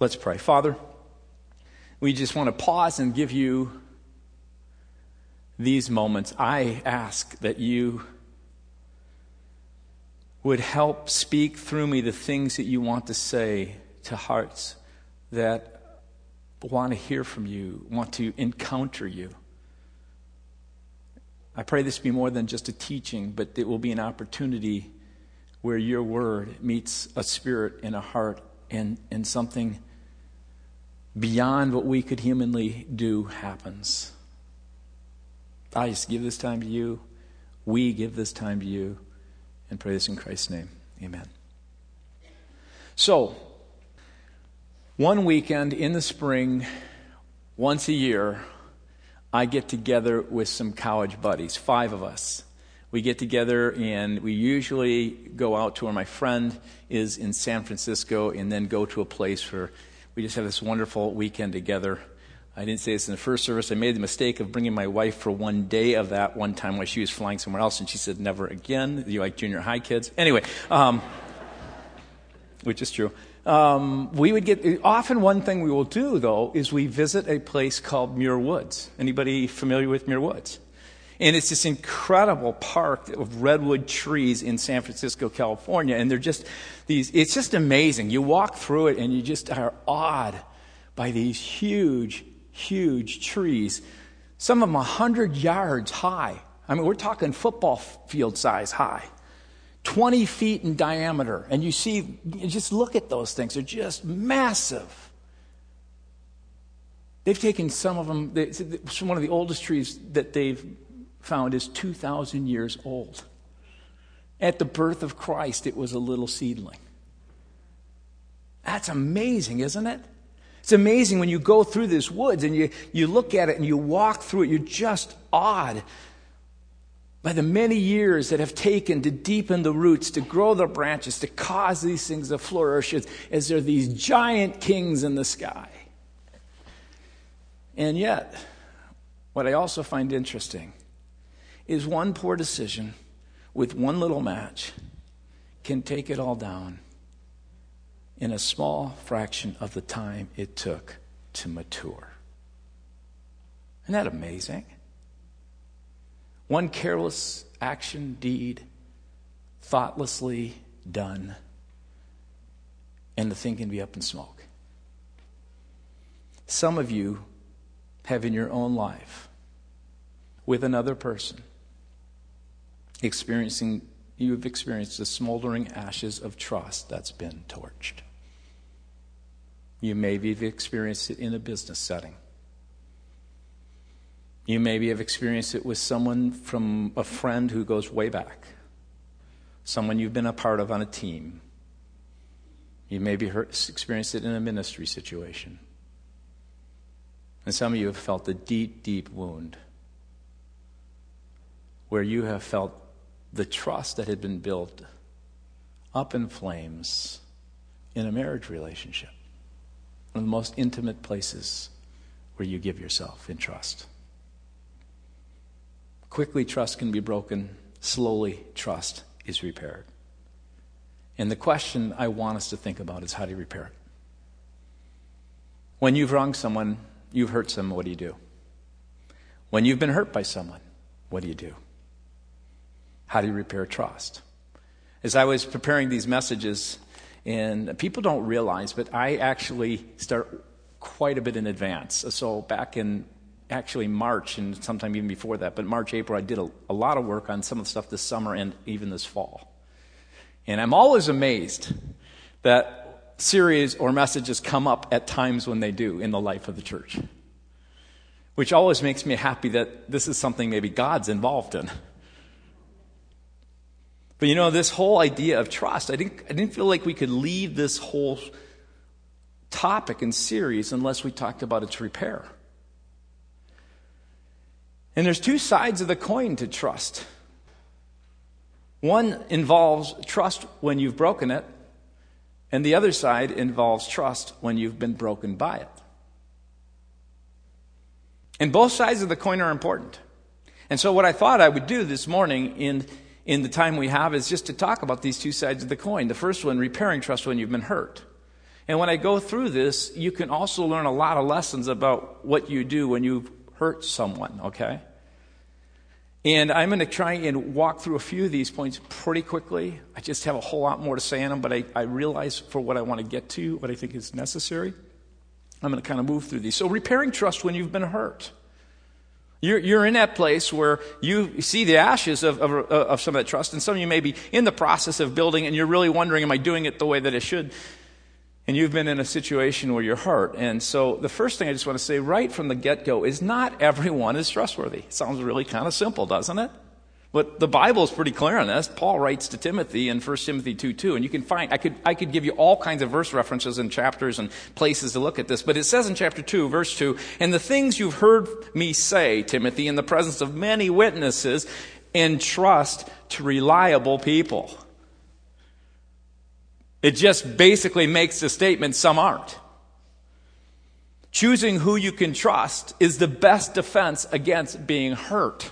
Let's pray. Father, we just want to pause and give you these moments. I ask that you would help speak through me the things that you want to say to hearts that want to hear from you, want to encounter you. I pray this be more than just a teaching, but it will be an opportunity where your word meets a spirit and a heart and, and something beyond what we could humanly do happens. I just give this time to you. We give this time to you. And pray this in Christ's name. Amen. So, one weekend in the spring, once a year, I get together with some college buddies, five of us. We get together and we usually go out to where my friend is in San Francisco and then go to a place where we just have this wonderful weekend together. I didn't say this in the first service. I made the mistake of bringing my wife for one day of that one time while she was flying somewhere else, and she said, never again. You like junior high kids? Anyway, um, which is true. Um, we would get, often one thing we will do, though, is we visit a place called Muir Woods. Anybody familiar with Muir Woods? And it's this incredible park of redwood trees in San Francisco, California. And they're just these, it's just amazing. You walk through it and you just are awed by these huge, huge trees. Some of them 100 yards high. I mean, we're talking football field size high. 20 feet in diameter. And you see, just look at those things. They're just massive. They've taken some of them, it's one of the oldest trees that they've found is 2,000 years old. At the birth of Christ, it was a little seedling. That's amazing, isn't it? It's amazing when you go through this woods and you, you look at it and you walk through it, you're just awed by the many years that have taken to deepen the roots, to grow the branches, to cause these things to flourish as, as they're these giant kings in the sky. And yet, what I also find interesting is one poor decision with one little match can take it all down in a small fraction of the time it took to mature. Isn't that amazing? One careless action, deed, thoughtlessly done, and the thing can be up in smoke. Some of you have in your own life, with another person, experiencing you have experienced the smoldering ashes of trust that's been torched. You maybe have experienced it in a business setting. You maybe have experienced it with someone from a friend who goes way back, someone you've been a part of on a team. You maybe experienced it in a ministry situation. And some of you have felt a deep, deep wound where you have felt the trust that had been built up in flames in a marriage relationship. One of the most intimate places where you give yourself in trust. Quickly, trust can be broken. Slowly, trust is repaired. And the question I want us to think about is how do you repair it? When you've wronged someone, you've hurt someone, what do you do? When you've been hurt by someone, what do you do? How do you repair trust? As I was preparing these messages, and people don't realize, but I actually start quite a bit in advance. So back in actually March and sometime even before that, but March, April, I did a, a lot of work on some of the stuff this summer and even this fall. And I'm always amazed that series or messages come up at times when they do in the life of the church. Which always makes me happy that this is something maybe God's involved in. But you know, this whole idea of trust, I didn't, I didn't feel like we could leave this whole topic and series unless we talked about its repair. And there's two sides of the coin to trust. One involves trust when you've broken it, and the other side involves trust when you've been broken by it. And both sides of the coin are important. And so, what I thought I would do this morning in in the time we have is just to talk about these two sides of the coin. The first one, repairing trust when you've been hurt. And when I go through this, you can also learn a lot of lessons about what you do when you've hurt someone, okay? And I'm going to try and walk through a few of these points pretty quickly. I just have a whole lot more to say on them, but I, I realize for what I want to get to, what I think is necessary, I'm going to kind of move through these. So, repairing trust when you've been hurt. You're, you're in that place where you see the ashes of, of, of some of that trust, and some of you may be in the process of building, and you're really wondering, am I doing it the way that I should? And you've been in a situation where you're hurt. And so the first thing I just want to say right from the get go is not everyone is trustworthy. It sounds really kind of simple, doesn't it? But the Bible is pretty clear on this. Paul writes to Timothy in 1 Timothy 2 2, and you can find, I could, I could give you all kinds of verse references and chapters and places to look at this, but it says in chapter 2, verse 2, and the things you've heard me say, Timothy, in the presence of many witnesses, entrust to reliable people. It just basically makes the statement some aren't. Choosing who you can trust is the best defense against being hurt.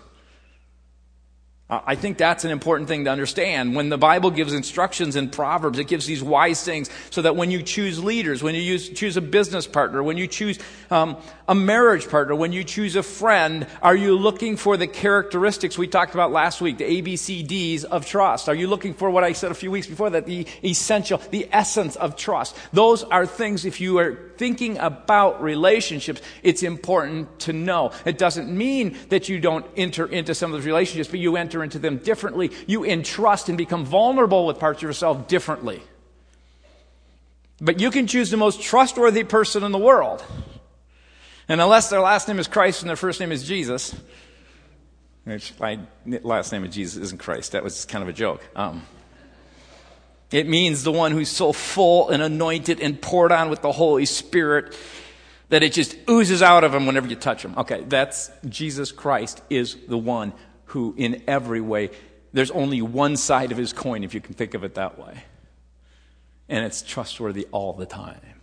I think that's an important thing to understand. When the Bible gives instructions in Proverbs, it gives these wise things so that when you choose leaders, when you use, choose a business partner, when you choose um, a marriage partner, when you choose a friend, are you looking for the characteristics we talked about last week, the ABCDs of trust? Are you looking for what I said a few weeks before that, the essential, the essence of trust? Those are things, if you are thinking about relationships, it's important to know. It doesn't mean that you don't enter into some of those relationships, but you enter into them differently. You entrust and become vulnerable with parts of yourself differently. But you can choose the most trustworthy person in the world. And unless their last name is Christ and their first name is Jesus, which my last name of Jesus isn't Christ, that was kind of a joke. Um, it means the one who's so full and anointed and poured on with the Holy Spirit that it just oozes out of him whenever you touch him. Okay, that's Jesus Christ is the one who, in every way, there's only one side of his coin, if you can think of it that way. And it's trustworthy all the time.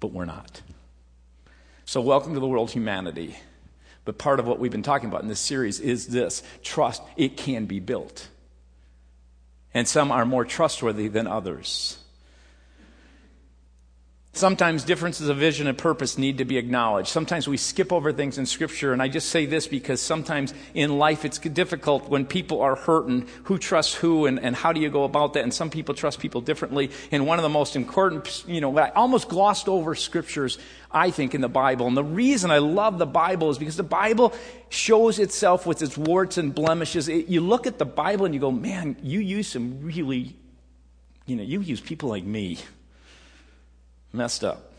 But we're not. So, welcome to the world, humanity. But part of what we've been talking about in this series is this trust, it can be built and some are more trustworthy than others. Sometimes differences of vision and purpose need to be acknowledged. Sometimes we skip over things in Scripture, and I just say this because sometimes in life it's difficult when people are hurting who trusts who and, and how do you go about that. And some people trust people differently. And one of the most important, you know, I almost glossed over Scriptures, I think, in the Bible. And the reason I love the Bible is because the Bible shows itself with its warts and blemishes. It, you look at the Bible and you go, man, you use some really, you know, you use people like me messed up.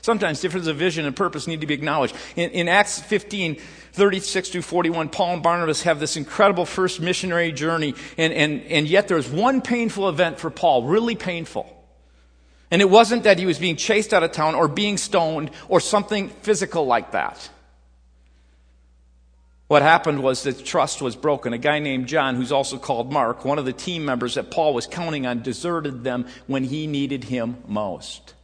Sometimes differences of vision and purpose need to be acknowledged. In, in, Acts 15, 36 to 41, Paul and Barnabas have this incredible first missionary journey, and, and, and yet there's one painful event for Paul, really painful. And it wasn't that he was being chased out of town or being stoned or something physical like that. What happened was the trust was broken. A guy named John, who's also called Mark, one of the team members that Paul was counting on, deserted them when he needed him most.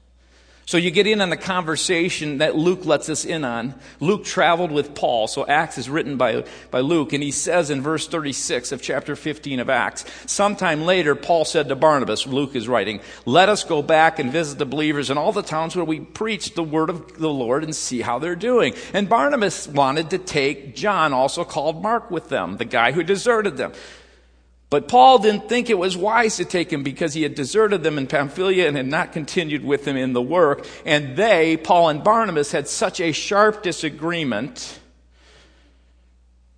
So you get in on the conversation that Luke lets us in on. Luke traveled with Paul, so Acts is written by, by Luke, and he says in verse 36 of chapter 15 of Acts, sometime later, Paul said to Barnabas, Luke is writing, let us go back and visit the believers in all the towns where we preached the word of the Lord and see how they're doing. And Barnabas wanted to take John, also called Mark, with them, the guy who deserted them. But Paul didn't think it was wise to take him because he had deserted them in Pamphylia and had not continued with them in the work. And they, Paul and Barnabas, had such a sharp disagreement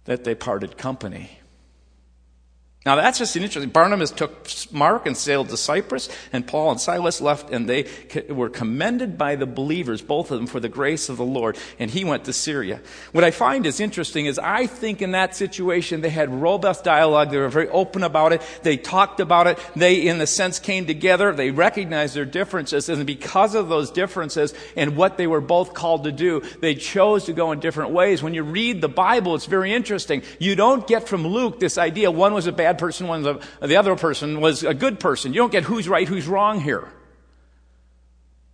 that they parted company. Now that's just an interesting. Barnabas took Mark and sailed to Cyprus, and Paul and Silas left, and they were commended by the believers, both of them, for the grace of the Lord. And he went to Syria. What I find is interesting is I think in that situation they had robust dialogue. They were very open about it. They talked about it. They, in the sense, came together. They recognized their differences, and because of those differences and what they were both called to do, they chose to go in different ways. When you read the Bible, it's very interesting. You don't get from Luke this idea one was a bad person, one the, the other person was a good person. You don't get who's right, who's wrong here.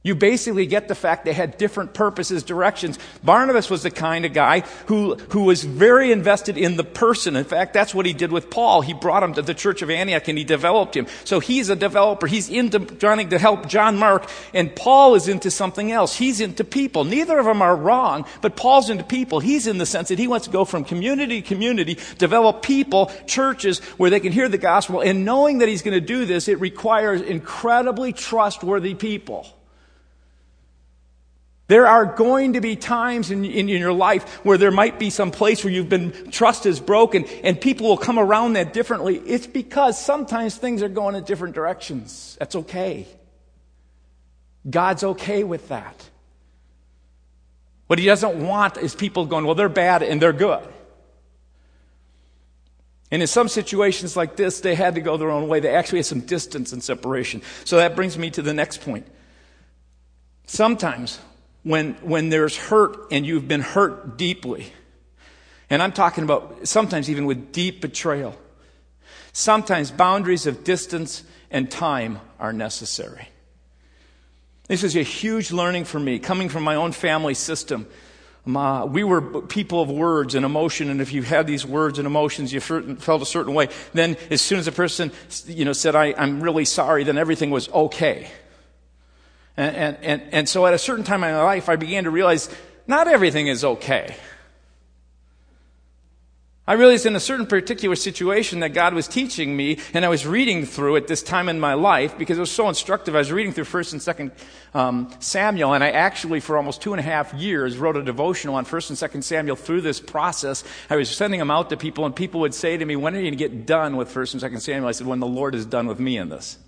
You basically get the fact they had different purposes, directions. Barnabas was the kind of guy who, who was very invested in the person. In fact, that's what he did with Paul. He brought him to the church of Antioch and he developed him. So he's a developer. He's into trying to help John Mark and Paul is into something else. He's into people. Neither of them are wrong, but Paul's into people. He's in the sense that he wants to go from community to community, develop people, churches where they can hear the gospel. And knowing that he's going to do this, it requires incredibly trustworthy people. There are going to be times in, in, in, your life where there might be some place where you've been, trust is broken and people will come around that differently. It's because sometimes things are going in different directions. That's okay. God's okay with that. What he doesn't want is people going, well, they're bad and they're good. And in some situations like this, they had to go their own way. They actually had some distance and separation. So that brings me to the next point. Sometimes when, when there's hurt and you've been hurt deeply. And I'm talking about sometimes even with deep betrayal. Sometimes boundaries of distance and time are necessary. This is a huge learning for me, coming from my own family system. We were people of words and emotion, and if you had these words and emotions, you felt a certain way. Then, as soon as a person, you know, said, I, "I'm really sorry," then everything was okay. And, and, and, so at a certain time in my life, I began to realize not everything is okay. I realized in a certain particular situation that God was teaching me, and I was reading through at this time in my life because it was so instructive. I was reading through First and Second um, Samuel, and I actually, for almost two and a half years, wrote a devotional on First and Second Samuel through this process. I was sending them out to people, and people would say to me, "When are you going to get done with First and Second Samuel?" I said, "When the Lord is done with me in this."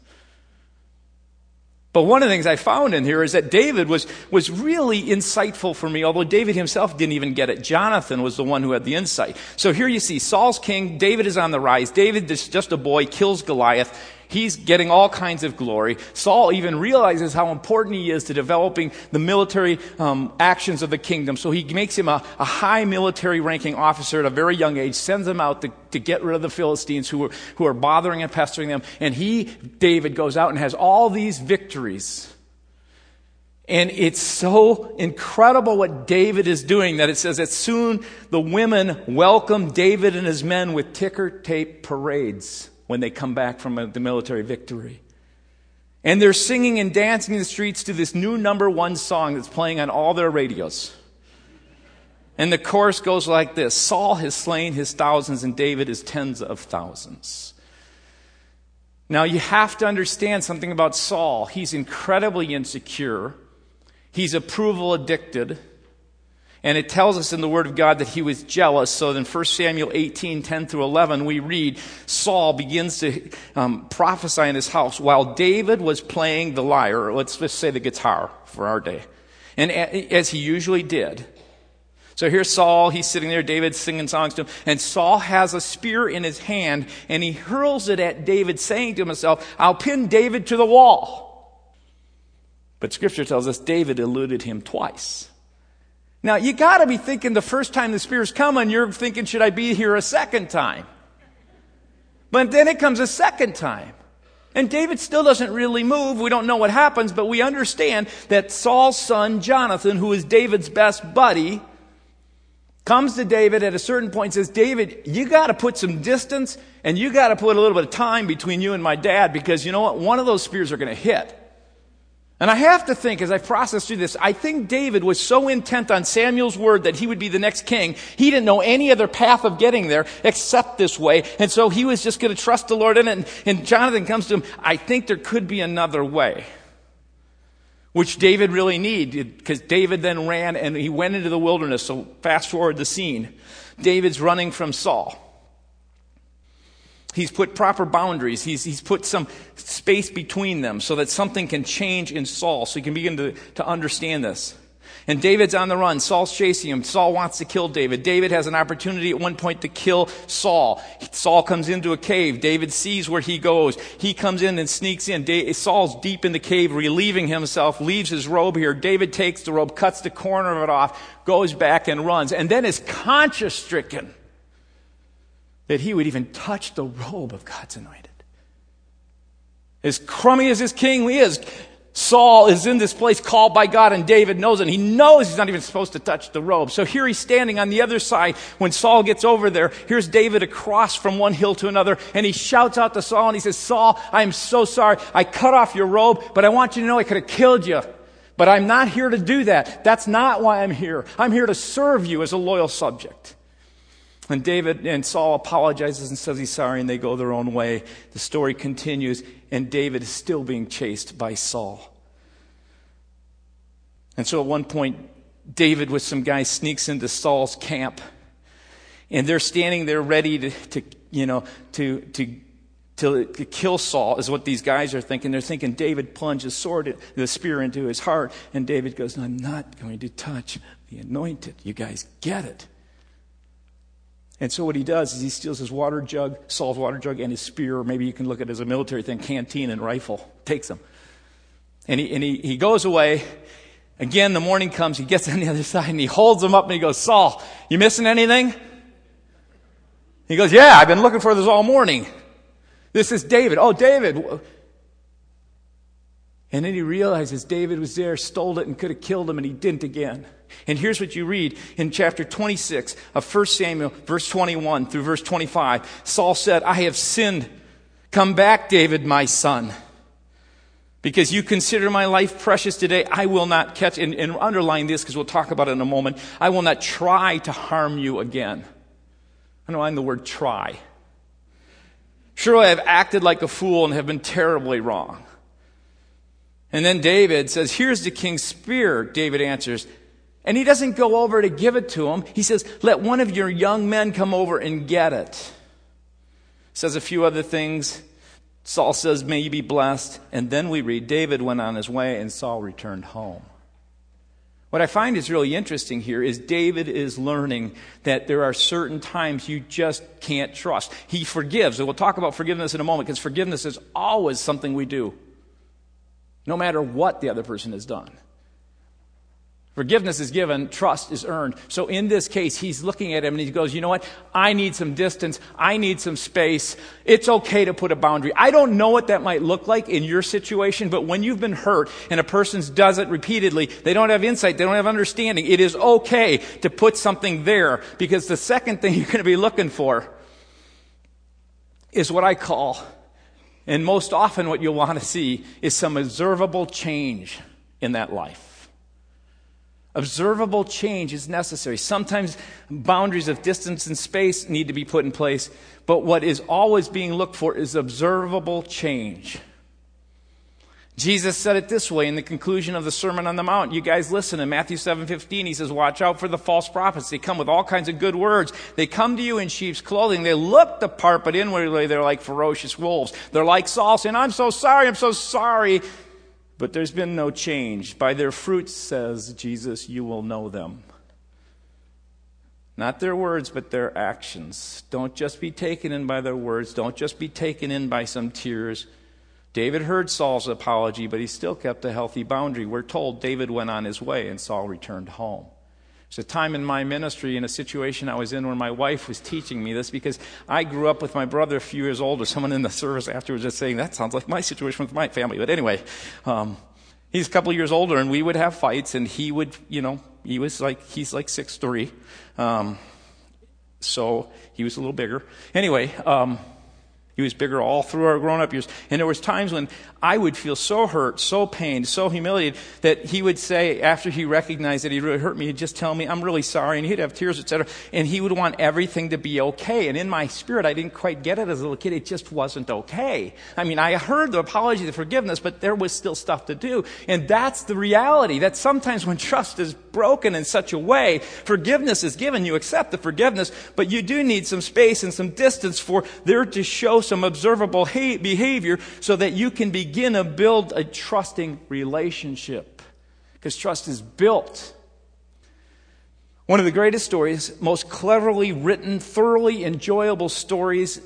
But one of the things I found in here is that David was, was really insightful for me, although David himself didn't even get it. Jonathan was the one who had the insight. So here you see Saul's king, David is on the rise. David is just a boy, kills Goliath. He's getting all kinds of glory. Saul even realizes how important he is to developing the military um, actions of the kingdom. So he makes him a, a, high military ranking officer at a very young age, sends him out to, to get rid of the Philistines who are, who are bothering and pestering them. And he, David, goes out and has all these victories. And it's so incredible what David is doing that it says that soon the women welcome David and his men with ticker tape parades when they come back from a, the military victory. And they're singing and dancing in the streets to this new number one song that's playing on all their radios. And the chorus goes like this Saul has slain his thousands, and David his tens of thousands. Now, you have to understand something about Saul. He's incredibly insecure, he's approval addicted. And it tells us in the Word of God that he was jealous. So in 1 Samuel 18, 10 through 11, we read Saul begins to um, prophesy in his house while David was playing the lyre, let's just say the guitar for our day. And as he usually did. So here's Saul, he's sitting there, David singing songs to him, and Saul has a spear in his hand, and he hurls it at David, saying to himself, I'll pin David to the wall. But scripture tells us David eluded him twice. Now, you got to be thinking the first time the Spear's coming, you're thinking, should I be here a second time? But then it comes a second time. And David still doesn't really move. We don't know what happens, but we understand that Saul's son, Jonathan, who is David's best buddy, comes to David at a certain point and says, David, you got to put some distance and you got to put a little bit of time between you and my dad because you know what? One of those spears are going to hit. And I have to think, as I process through this, I think David was so intent on Samuel's word that he would be the next king, he didn't know any other path of getting there except this way. And so he was just going to trust the Lord in it. And, and Jonathan comes to him, I think there could be another way. Which David really needed, because David then ran and he went into the wilderness. So fast forward the scene. David's running from Saul. He's put proper boundaries. He's, he's put some space between them so that something can change in Saul so he can begin to, to understand this. And David's on the run. Saul's chasing him. Saul wants to kill David. David has an opportunity at one point to kill Saul. Saul comes into a cave. David sees where he goes. He comes in and sneaks in. Saul's deep in the cave, relieving himself, leaves his robe here. David takes the robe, cuts the corner of it off, goes back and runs, and then is conscience stricken that he would even touch the robe of God's anointed. As crummy as this king is, Saul is in this place called by God, and David knows it. He knows he's not even supposed to touch the robe. So here he's standing on the other side. When Saul gets over there, here's David across from one hill to another, and he shouts out to Saul, and he says, Saul, I am so sorry. I cut off your robe, but I want you to know I could have killed you. But I'm not here to do that. That's not why I'm here. I'm here to serve you as a loyal subject. And David and Saul apologizes and says he's sorry, and they go their own way. The story continues, and David is still being chased by Saul. And so at one point, David with some guys sneaks into Saul's camp, and they're standing there ready to, to you know, to, to to, to kill Saul, is what these guys are thinking. They're thinking David plunged his sword, the spear into his heart, and David goes, I'm not going to touch the anointed. You guys get it. And so what he does is he steals his water jug, Saul's water jug, and his spear, or maybe you can look at it as a military thing, canteen and rifle. Takes them. And he, and he, he goes away. Again, the morning comes, he gets on the other side, and he holds them up and he goes, Saul, you missing anything? He goes, Yeah, I've been looking for this all morning. This is David. Oh, David. And then he realizes David was there, stole it, and could have killed him, and he didn't again. And here's what you read in chapter 26 of 1 Samuel, verse 21 through verse 25. Saul said, I have sinned. Come back, David, my son. Because you consider my life precious today, I will not catch, and, and underline this because we'll talk about it in a moment. I will not try to harm you again. Underline the word try. Surely I have acted like a fool and have been terribly wrong. And then David says, Here's the king's spear. David answers. And he doesn't go over to give it to him. He says, Let one of your young men come over and get it. Says a few other things. Saul says, May you be blessed. And then we read, David went on his way and Saul returned home. What I find is really interesting here is David is learning that there are certain times you just can't trust. He forgives, and we'll talk about forgiveness in a moment because forgiveness is always something we do, no matter what the other person has done. Forgiveness is given, trust is earned. So in this case, he's looking at him and he goes, You know what? I need some distance. I need some space. It's okay to put a boundary. I don't know what that might look like in your situation, but when you've been hurt and a person does it repeatedly, they don't have insight, they don't have understanding. It is okay to put something there because the second thing you're going to be looking for is what I call, and most often what you'll want to see, is some observable change in that life. Observable change is necessary. Sometimes boundaries of distance and space need to be put in place, but what is always being looked for is observable change. Jesus said it this way in the conclusion of the Sermon on the Mount. You guys listen in Matthew 7:15. He says, "Watch out for the false prophets. They come with all kinds of good words. They come to you in sheep's clothing. They look the part, but inwardly they're like ferocious wolves. They're like Saul saying, "I'm so sorry. I'm so sorry." But there's been no change. By their fruits, says Jesus, you will know them. Not their words, but their actions. Don't just be taken in by their words. Don't just be taken in by some tears. David heard Saul's apology, but he still kept a healthy boundary. We're told David went on his way and Saul returned home. There's a time in my ministry, in a situation I was in, where my wife was teaching me this because I grew up with my brother a few years older. Someone in the service afterwards just saying, That sounds like my situation with my family. But anyway, um, he's a couple years older, and we would have fights, and he would, you know, he was like, he's like six three, um, so he was a little bigger. Anyway, um, he was bigger all through our grown up years. And there was times when I would feel so hurt, so pained, so humiliated that he would say, after he recognized that he really hurt me, he'd just tell me, I'm really sorry. And he'd have tears, etc. And he would want everything to be okay. And in my spirit, I didn't quite get it as a little kid. It just wasn't okay. I mean, I heard the apology, the forgiveness, but there was still stuff to do. And that's the reality that sometimes when trust is broken in such a way, forgiveness is given. You accept the forgiveness, but you do need some space and some distance for there to show some observable behavior so that you can begin to build a trusting relationship. Because trust is built. One of the greatest stories, most cleverly written, thoroughly enjoyable stories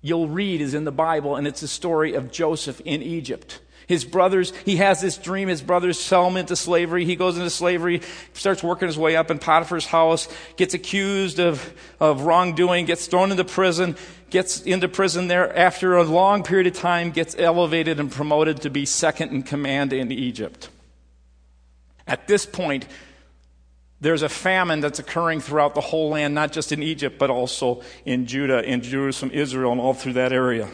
you'll read is in the Bible, and it's the story of Joseph in Egypt. His brothers, he has this dream. His brothers sell him into slavery. He goes into slavery, starts working his way up in Potiphar's house, gets accused of, of wrongdoing, gets thrown into prison, gets into prison there after a long period of time, gets elevated and promoted to be second in command in Egypt. At this point, there's a famine that's occurring throughout the whole land, not just in Egypt, but also in Judah, in Jerusalem, Israel, and all through that area.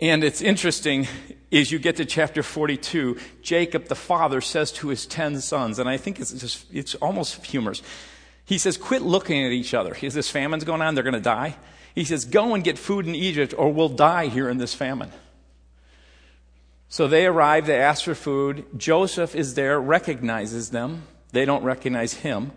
And it's interesting is you get to chapter 42, Jacob the father says to his 10 sons, and I think it's just, it's almost humorous. He says, quit looking at each other. Is this famine's going on? They're going to die. He says, go and get food in Egypt or we'll die here in this famine. So they arrive, they ask for food. Joseph is there, recognizes them. They don't recognize him.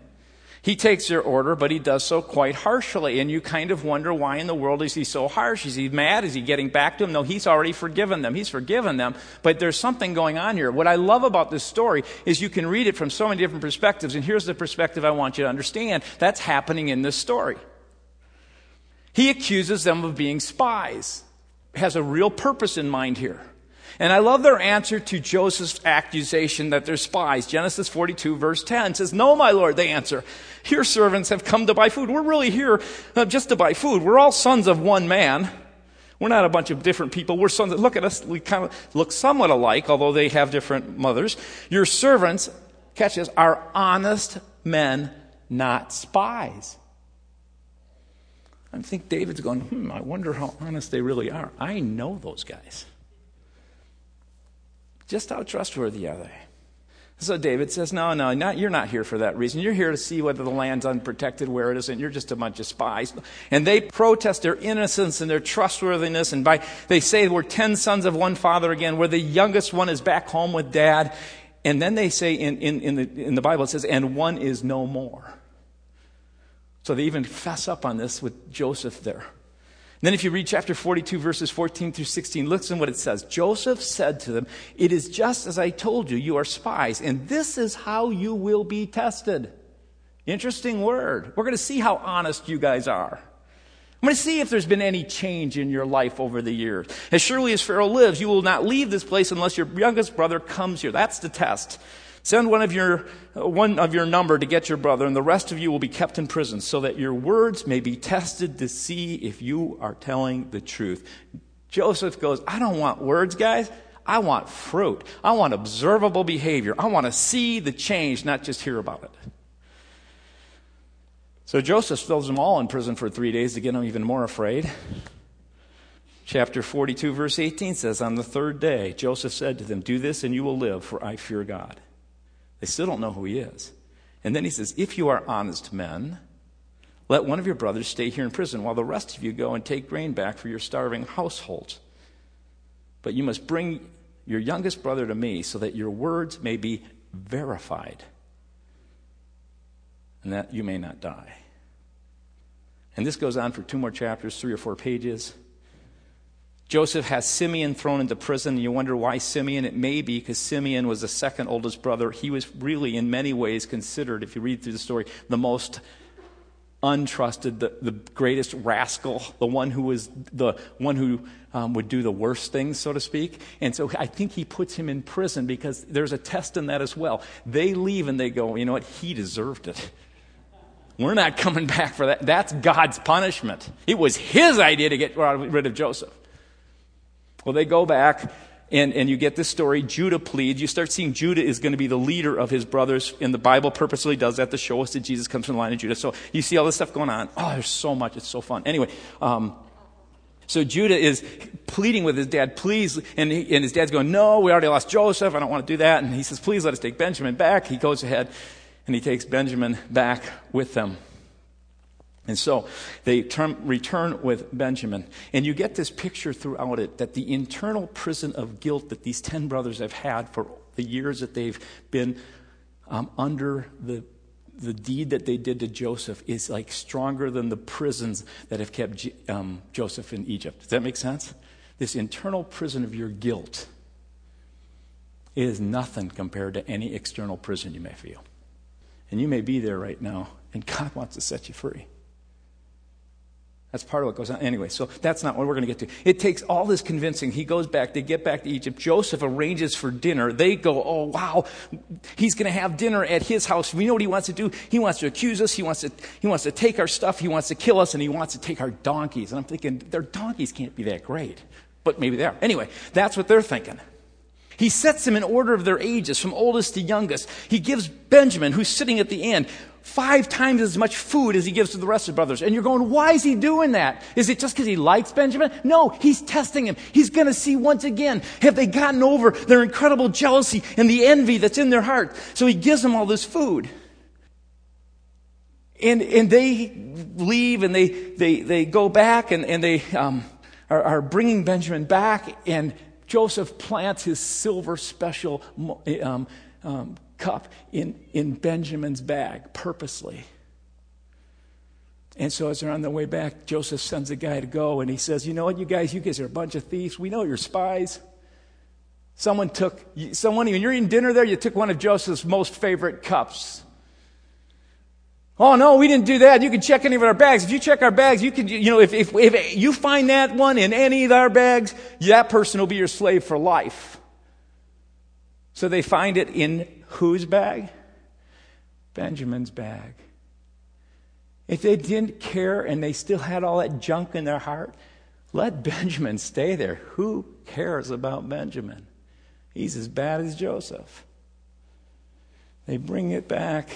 He takes their order, but he does so quite harshly. And you kind of wonder why in the world is he so harsh? Is he mad? Is he getting back to them? No, he's already forgiven them. He's forgiven them. But there's something going on here. What I love about this story is you can read it from so many different perspectives. And here's the perspective I want you to understand that's happening in this story. He accuses them of being spies, has a real purpose in mind here. And I love their answer to Joseph's accusation that they're spies. Genesis 42 verse 10 says, No, my Lord, they answer. Your servants have come to buy food. We're really here uh, just to buy food. We're all sons of one man. We're not a bunch of different people. We're sons. Of, look at us. We kind of look somewhat alike, although they have different mothers. Your servants, catch this, are honest men, not spies. I think David's going, hmm, I wonder how honest they really are. I know those guys. Just how trustworthy are they? So David says, No, no, not, you're not here for that reason. You're here to see whether the land's unprotected, where it isn't. You're just a bunch of spies. And they protest their innocence and their trustworthiness. And by, they say we're 10 sons of one father again, where the youngest one is back home with dad. And then they say in, in, in, the, in the Bible, it says, and one is no more. So they even fess up on this with Joseph there. And then if you read chapter 42, verses 14 through 16, listen what it says. Joseph said to them, It is just as I told you, you are spies, and this is how you will be tested. Interesting word. We're going to see how honest you guys are. I'm going to see if there's been any change in your life over the years. As surely as Pharaoh lives, you will not leave this place unless your youngest brother comes here. That's the test. Send one of your, one of your number to get your brother, and the rest of you will be kept in prison, so that your words may be tested to see if you are telling the truth. Joseph goes, I don't want words, guys. I want fruit. I want observable behavior. I want to see the change, not just hear about it. So Joseph throws them all in prison for three days to get them even more afraid. Chapter 42, verse 18 says, On the third day, Joseph said to them, Do this and you will live, for I fear God. They still don't know who he is. And then he says, If you are honest men, let one of your brothers stay here in prison while the rest of you go and take grain back for your starving household. But you must bring your youngest brother to me so that your words may be verified and that you may not die. And this goes on for two more chapters, three or four pages. Joseph has Simeon thrown into prison. You wonder why Simeon? It may be because Simeon was the second oldest brother. He was really, in many ways, considered, if you read through the story, the most untrusted, the, the greatest rascal, the one who was the one who um, would do the worst things, so to speak. And so I think he puts him in prison because there's a test in that as well. They leave and they go, you know what? He deserved it. We're not coming back for that. That's God's punishment. It was his idea to get rid of Joseph. Well, they go back, and, and you get this story. Judah pleads. You start seeing Judah is going to be the leader of his brothers, and the Bible purposely does that to show us that Jesus comes from the line of Judah. So you see all this stuff going on. Oh, there's so much. It's so fun. Anyway, um, so Judah is pleading with his dad, please, and, he, and his dad's going, no, we already lost Joseph. I don't want to do that. And he says, please let us take Benjamin back. He goes ahead, and he takes Benjamin back with them. And so they term, return with Benjamin. And you get this picture throughout it that the internal prison of guilt that these 10 brothers have had for the years that they've been um, under the, the deed that they did to Joseph is like stronger than the prisons that have kept G- um, Joseph in Egypt. Does that make sense? This internal prison of your guilt is nothing compared to any external prison you may feel. And you may be there right now, and God wants to set you free. That's part of what goes on. Anyway, so that's not what we're going to get to. It takes all this convincing. He goes back. They get back to Egypt. Joseph arranges for dinner. They go, oh, wow, he's going to have dinner at his house. We know what he wants to do. He wants to accuse us. He wants to, he wants to take our stuff. He wants to kill us. And he wants to take our donkeys. And I'm thinking, their donkeys can't be that great. But maybe they are. Anyway, that's what they're thinking. He sets them in order of their ages, from oldest to youngest. He gives Benjamin, who's sitting at the end, five times as much food as he gives to the rest of the brothers. And you're going, why is he doing that? Is it just because he likes Benjamin? No, he's testing him. He's going to see once again, have they gotten over their incredible jealousy and the envy that's in their heart? So he gives them all this food. And, and they leave and they, they, they go back and, and they um, are, are bringing Benjamin back. And Joseph plants his silver special um, um, cup in, in Benjamin's bag purposely. And so as they're on their way back, Joseph sends a guy to go and he says, You know what, you guys, you guys are a bunch of thieves. We know you're spies. Someone took, someone, when you're eating dinner there, you took one of Joseph's most favorite cups. Oh no, we didn't do that. You can check any of our bags. If you check our bags, you can, you know, if, if, if you find that one in any of our bags, that person will be your slave for life. So they find it in whose bag? Benjamin's bag. If they didn't care and they still had all that junk in their heart, let Benjamin stay there. Who cares about Benjamin? He's as bad as Joseph. They bring it back,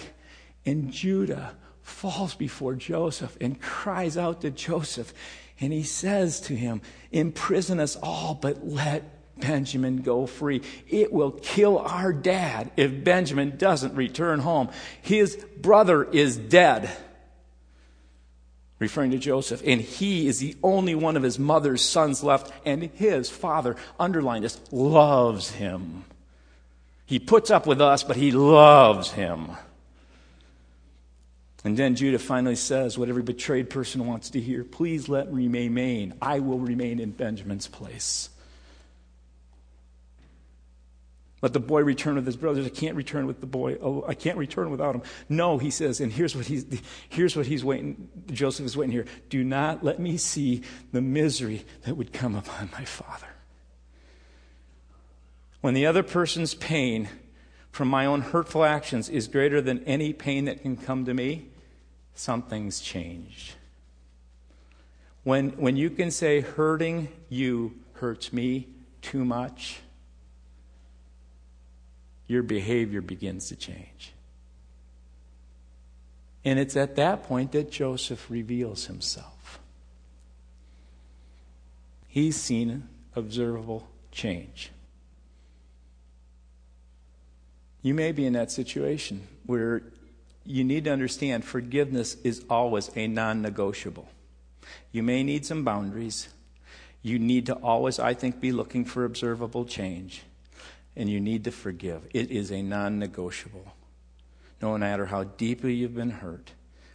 and Judah falls before Joseph and cries out to Joseph. And he says to him, Imprison us all, but let Benjamin go free. It will kill our dad if Benjamin doesn't return home. His brother is dead. Referring to Joseph. And he is the only one of his mother's sons left, and his father, underline this, loves him. He puts up with us, but he loves him. And then Judah finally says what every betrayed person wants to hear Please let me remain. I will remain in Benjamin's place. Let the boy return with his brothers. I can't return with the boy. Oh, I can't return without him. No, he says, and here's what he's, here's what he's waiting, Joseph is waiting here. Do not let me see the misery that would come upon my father. When the other person's pain from my own hurtful actions is greater than any pain that can come to me, something's changed. When, when you can say, hurting you hurts me too much, your behavior begins to change. And it's at that point that Joseph reveals himself. He's seen observable change. You may be in that situation where you need to understand forgiveness is always a non negotiable. You may need some boundaries. You need to always, I think, be looking for observable change and you need to forgive. It is a non negotiable. No matter how deeply you've been hurt,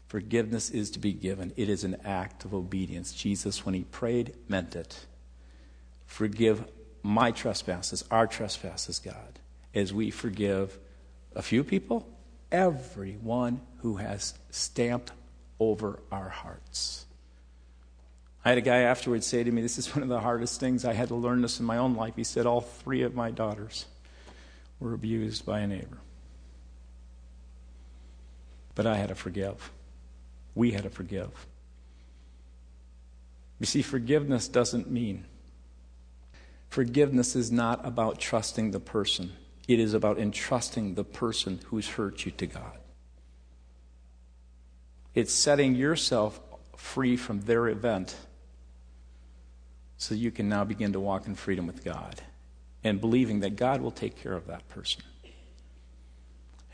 forgiveness is to be given. It is an act of obedience. Jesus, when he prayed, meant it. Forgive my trespasses, our trespasses, God, as we forgive a few people, everyone who has stamped over our hearts. I had a guy afterwards say to me, This is one of the hardest things. I had to learn this in my own life. He said, All three of my daughters were abused by a neighbor. But I had to forgive. We had to forgive. You see, forgiveness doesn't mean. Forgiveness is not about trusting the person, it is about entrusting the person who's hurt you to God. It's setting yourself free from their event so you can now begin to walk in freedom with God and believing that God will take care of that person.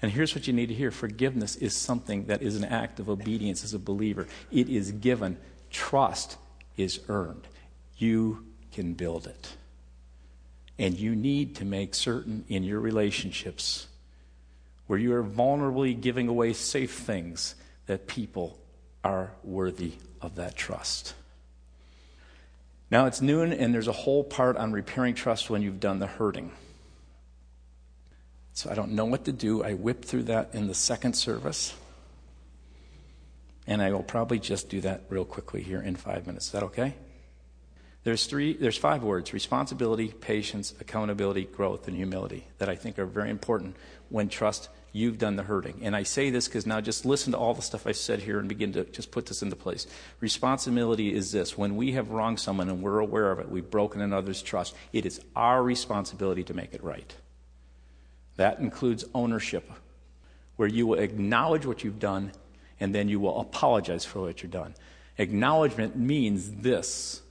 And here's what you need to hear forgiveness is something that is an act of obedience as a believer. It is given, trust is earned. You can build it. And you need to make certain in your relationships where you are vulnerably giving away safe things that people are worthy of that trust. Now it's noon, and there's a whole part on repairing trust when you've done the hurting. So I don't know what to do. I whipped through that in the second service. And I will probably just do that real quickly here in five minutes. Is that okay? There's three, there's five words responsibility, patience, accountability, growth, and humility that I think are very important when trust you've done the hurting. And I say this because now just listen to all the stuff I said here and begin to just put this into place. Responsibility is this when we have wronged someone and we're aware of it, we've broken another's trust, it is our responsibility to make it right. That includes ownership, where you will acknowledge what you've done and then you will apologize for what you've done. Acknowledgement means this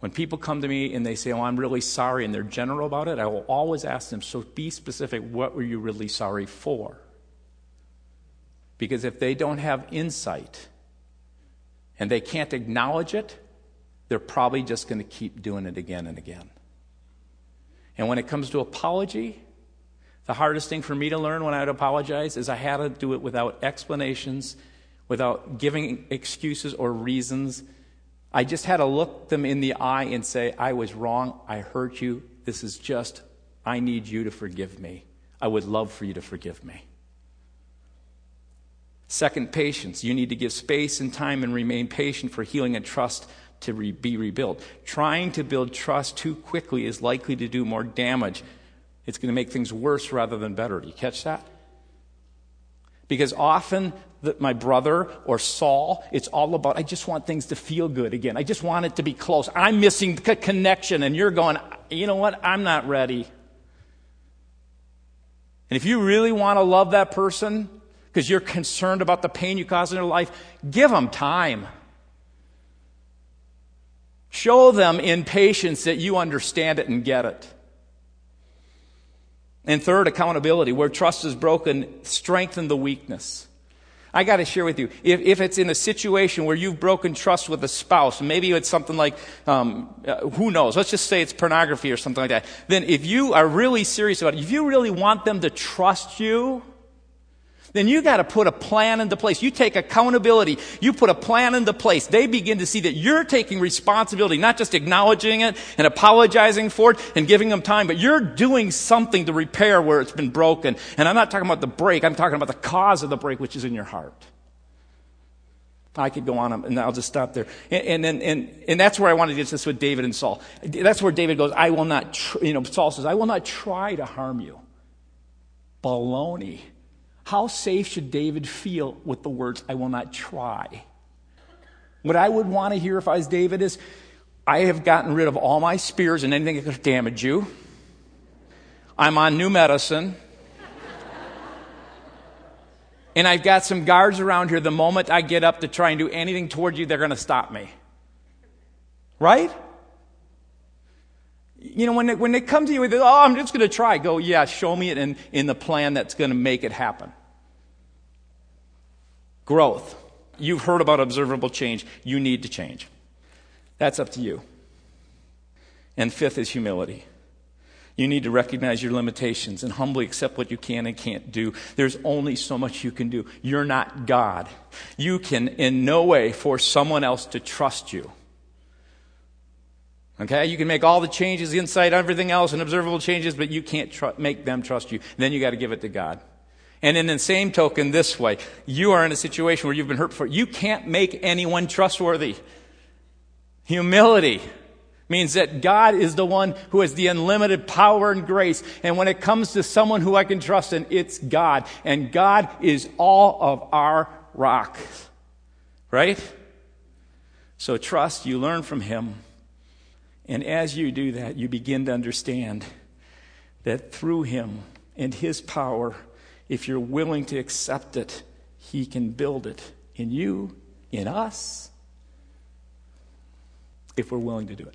when people come to me and they say, Oh, I'm really sorry, and they're general about it, I will always ask them, So be specific. What were you really sorry for? Because if they don't have insight and they can't acknowledge it, they're probably just going to keep doing it again and again. And when it comes to apology, the hardest thing for me to learn when I would apologize is I had to do it without explanations, without giving excuses or reasons I just had to look them in the eye and say, I was wrong. I hurt you. This is just, I need you to forgive me. I would love for you to forgive me. Second, patience. You need to give space and time and remain patient for healing and trust to re- be rebuilt. Trying to build trust too quickly is likely to do more damage. It's going to make things worse rather than better. Do you catch that? Because often the, my brother or Saul, it's all about, I just want things to feel good again. I just want it to be close. I'm missing the connection, and you're going, you know what? I'm not ready. And if you really want to love that person because you're concerned about the pain you cause in their life, give them time. Show them in patience that you understand it and get it. And third, accountability. Where trust is broken, strengthen the weakness. I got to share with you, if, if it's in a situation where you've broken trust with a spouse, maybe it's something like, um, uh, who knows, let's just say it's pornography or something like that, then if you are really serious about it, if you really want them to trust you, then you got to put a plan into place. You take accountability. You put a plan into place. They begin to see that you're taking responsibility, not just acknowledging it and apologizing for it and giving them time, but you're doing something to repair where it's been broken. And I'm not talking about the break. I'm talking about the cause of the break, which is in your heart. I could go on, and I'll just stop there. And, and, and, and that's where I wanted to get this with David and Saul. That's where David goes, I will not, you know, Saul says, I will not try to harm you. Baloney. How safe should David feel with the words, I will not try? What I would want to hear if I was David is, I have gotten rid of all my spears and anything that could damage you. I'm on new medicine. and I've got some guards around here. The moment I get up to try and do anything towards you, they're going to stop me. Right? You know, when they, when they come to you with, oh, I'm just going to try, go, yeah, show me it in, in the plan that's going to make it happen. Growth. You've heard about observable change. You need to change. That's up to you. And fifth is humility. You need to recognize your limitations and humbly accept what you can and can't do. There's only so much you can do. You're not God. You can in no way force someone else to trust you. Okay? You can make all the changes inside, everything else, and observable changes, but you can't tr- make them trust you. Then you got to give it to God. And in the same token, this way, you are in a situation where you've been hurt before. You can't make anyone trustworthy. Humility means that God is the one who has the unlimited power and grace. And when it comes to someone who I can trust in, it's God. And God is all of our rock. Right? So trust, you learn from Him. And as you do that, you begin to understand that through Him and His power, if you're willing to accept it, He can build it in you, in us, if we're willing to do it.